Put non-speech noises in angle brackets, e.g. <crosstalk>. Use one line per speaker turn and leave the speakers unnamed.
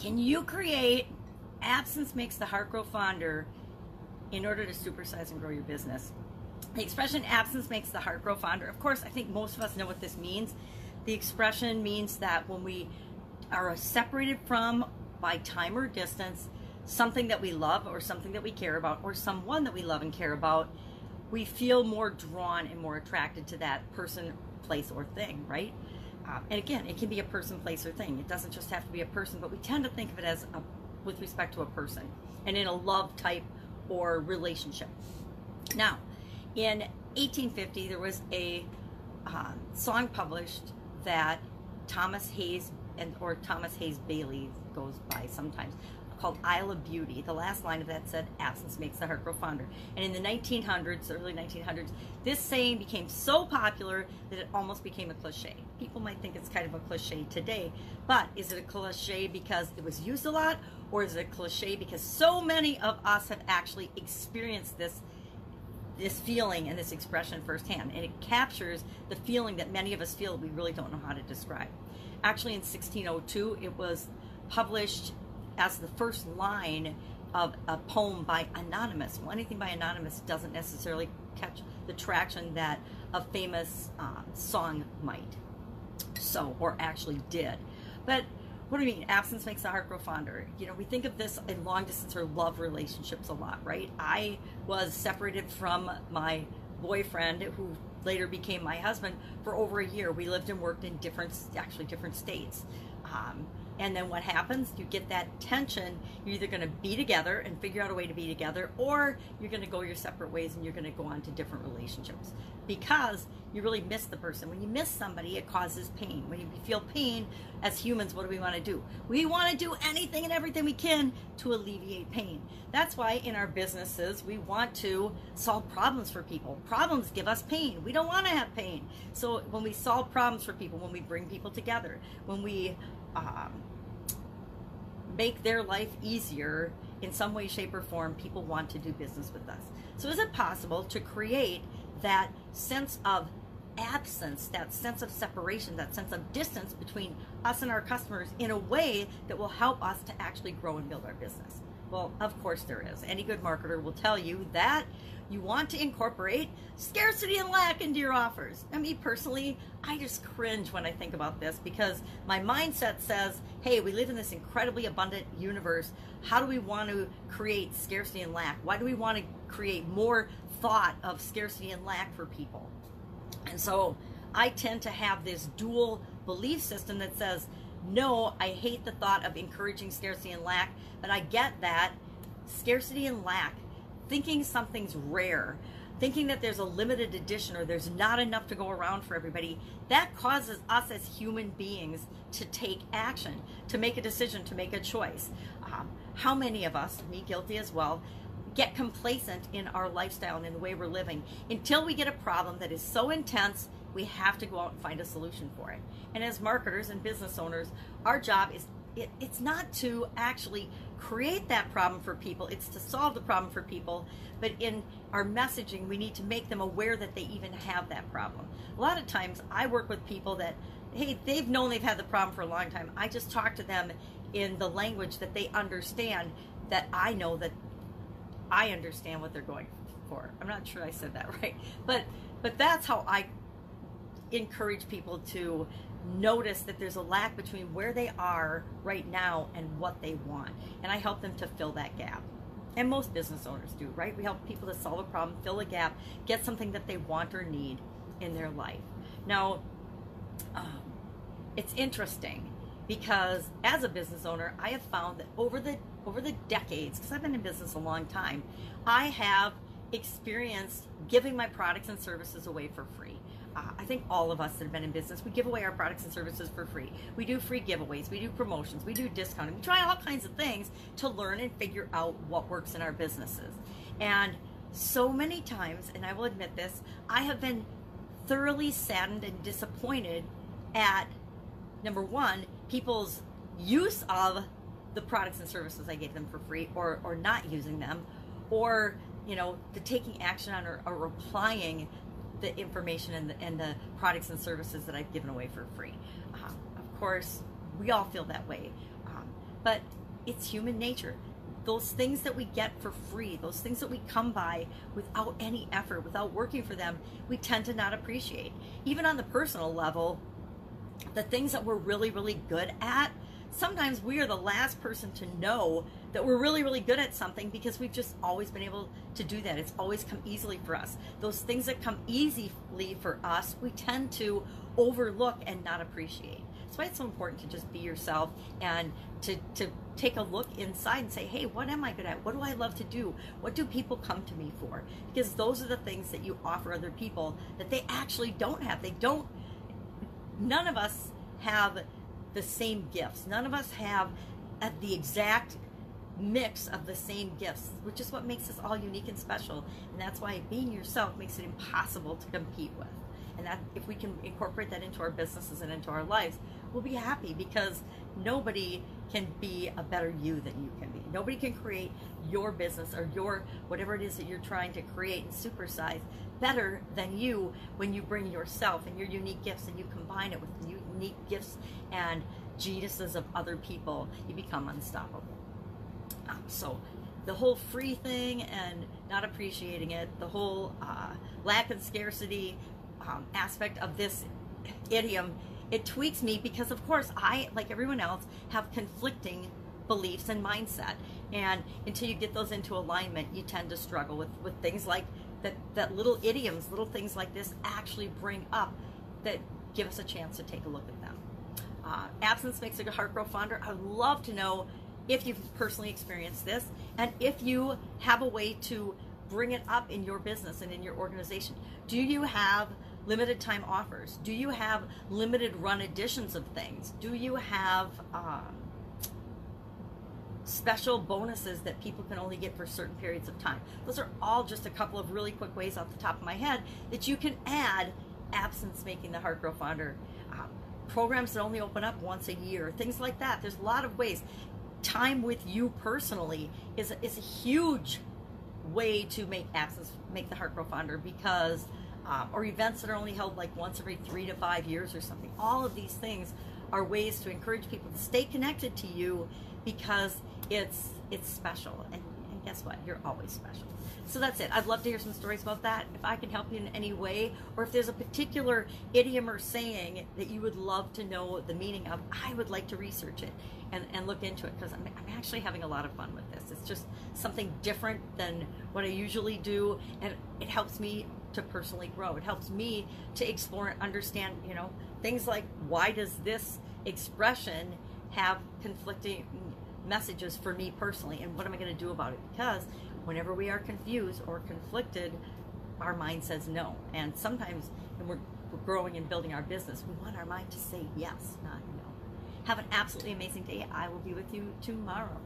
Can you create absence makes the heart grow fonder in order to supersize and grow your business? The expression absence makes the heart grow fonder. Of course, I think most of us know what this means. The expression means that when we are separated from by time or distance something that we love or something that we care about or someone that we love and care about, we feel more drawn and more attracted to that person, place, or thing, right? Um, and again, it can be a person, place, or thing. It doesn't just have to be a person, but we tend to think of it as a, with respect to a person and in a love type or relationship. Now, in 1850, there was a uh, song published that Thomas Hayes and or Thomas Hayes Bayly goes by sometimes called Isle of Beauty. The last line of that said, absence makes the heart grow fonder. And in the 1900s, early 1900s, this saying became so popular that it almost became a cliche. People might think it's kind of a cliche today, but is it a cliche because it was used a lot, or is it a cliche because so many of us have actually experienced this this feeling and this expression firsthand, and it captures the feeling that many of us feel we really don't know how to describe. Actually, in 1602, it was published as the first line of a poem by Anonymous. Well, anything by Anonymous doesn't necessarily catch the traction that a famous uh, song might. So, or actually did. But what do you mean? Absence makes the heart grow fonder. You know, we think of this in long distance or love relationships a lot, right? I was separated from my boyfriend who later became my husband for over a year. We lived and worked in different, actually different states. Um, and then what happens? You get that tension. You're either going to be together and figure out a way to be together, or you're going to go your separate ways and you're going to go on to different relationships because you really miss the person. When you miss somebody, it causes pain. When you feel pain, as humans, what do we want to do? We want to do anything and everything we can to alleviate pain. That's why in our businesses, we want to solve problems for people. Problems give us pain. We don't want to have pain. So when we solve problems for people, when we bring people together, when we um, make their life easier in some way, shape, or form, people want to do business with us. So, is it possible to create that sense of absence, that sense of separation, that sense of distance between us and our customers in a way that will help us to actually grow and build our business? Well, of course there is. Any good marketer will tell you that you want to incorporate scarcity and lack into your offers. And me personally, I just cringe when I think about this because my mindset says, hey, we live in this incredibly abundant universe. How do we want to create scarcity and lack? Why do we want to create more thought of scarcity and lack for people? And so I tend to have this dual belief system that says, no, I hate the thought of encouraging scarcity and lack, but I get that scarcity and lack thinking something's rare, thinking that there's a limited edition or there's not enough to go around for everybody, that causes us as human beings to take action, to make a decision, to make a choice. Um, how many of us, me guilty as well, get complacent in our lifestyle and in the way we're living until we get a problem that is so intense we have to go out and find a solution for it. And as marketers and business owners, our job is it, it's not to actually create that problem for people, it's to solve the problem for people. But in our messaging, we need to make them aware that they even have that problem. A lot of times, I work with people that, hey, they've known they've had the problem for a long time. I just talk to them in the language that they understand, that I know that I understand what they're going for. I'm not sure I said that <laughs> right, but but that's how I encourage people to notice that there's a lack between where they are right now and what they want. And I help them to fill that gap. And most business owners do, right? We help people to solve a problem, fill a gap, get something that they want or need in their life. Now, um, it's interesting because as a business owner, I have found that over the over the decades, because I've been in business a long time, I have experienced giving my products and services away for free. Uh, I think all of us that have been in business, we give away our products and services for free. We do free giveaways, we do promotions, we do discounting, we try all kinds of things to learn and figure out what works in our businesses. And so many times, and I will admit this, I have been thoroughly saddened and disappointed at number one, people's use of the products and services I gave them for free or, or not using them, or you know, the taking action on or, or applying the information and the, and the products and services that I've given away for free. Um, of course, we all feel that way. Um, but it's human nature. Those things that we get for free, those things that we come by without any effort, without working for them, we tend to not appreciate. Even on the personal level, the things that we're really, really good at, sometimes we are the last person to know that we're really, really good at something because we've just always been able to do that. It's always come easily for us. Those things that come easily for us, we tend to overlook and not appreciate. That's why it's so important to just be yourself and to, to take a look inside and say, hey, what am I good at? What do I love to do? What do people come to me for? Because those are the things that you offer other people that they actually don't have. They don't, none of us have the same gifts. None of us have the exact mix of the same gifts, which is what makes us all unique and special. And that's why being yourself makes it impossible to compete with. And that if we can incorporate that into our businesses and into our lives, we'll be happy because nobody can be a better you than you can be. Nobody can create your business or your whatever it is that you're trying to create and supersize better than you when you bring yourself and your unique gifts and you combine it with unique gifts and geniuses of other people, you become unstoppable. So the whole free thing and not appreciating it, the whole uh, lack and scarcity um, aspect of this idiom, it tweaks me because, of course, I, like everyone else, have conflicting beliefs and mindset. And until you get those into alignment, you tend to struggle with, with things like that, that little idioms, little things like this actually bring up that give us a chance to take a look at them. Uh, absence makes a heart grow fonder. I would love to know if you've personally experienced this and if you have a way to bring it up in your business and in your organization. Do you have limited time offers? Do you have limited run editions of things? Do you have um, special bonuses that people can only get for certain periods of time? Those are all just a couple of really quick ways off the top of my head that you can add absence making the heart grow fonder. Um, programs that only open up once a year, things like that. There's a lot of ways. Time with you personally is is a huge way to make access, make the heart grow fonder because um, or events that are only held like once every three to five years or something. All of these things are ways to encourage people to stay connected to you because it's it's special and guess what? You're always special. So that's it. I'd love to hear some stories about that if i can help you in any way or if there's a particular idiom or saying that you would love to know the meaning of i would like to research it and, and look into it because I'm, I'm actually having a lot of fun with this. It's just something different than what i usually do and it helps me to personally grow. It helps me to explore and understand you know things like why does this expression have conflicting messages for me personally and what am I going to do about it? Because whenever we are confused or conflicted, our mind says no. And sometimes when we're, we're growing and building our business, we want our mind to say yes, not no. Have an absolutely amazing day. I will be with you tomorrow.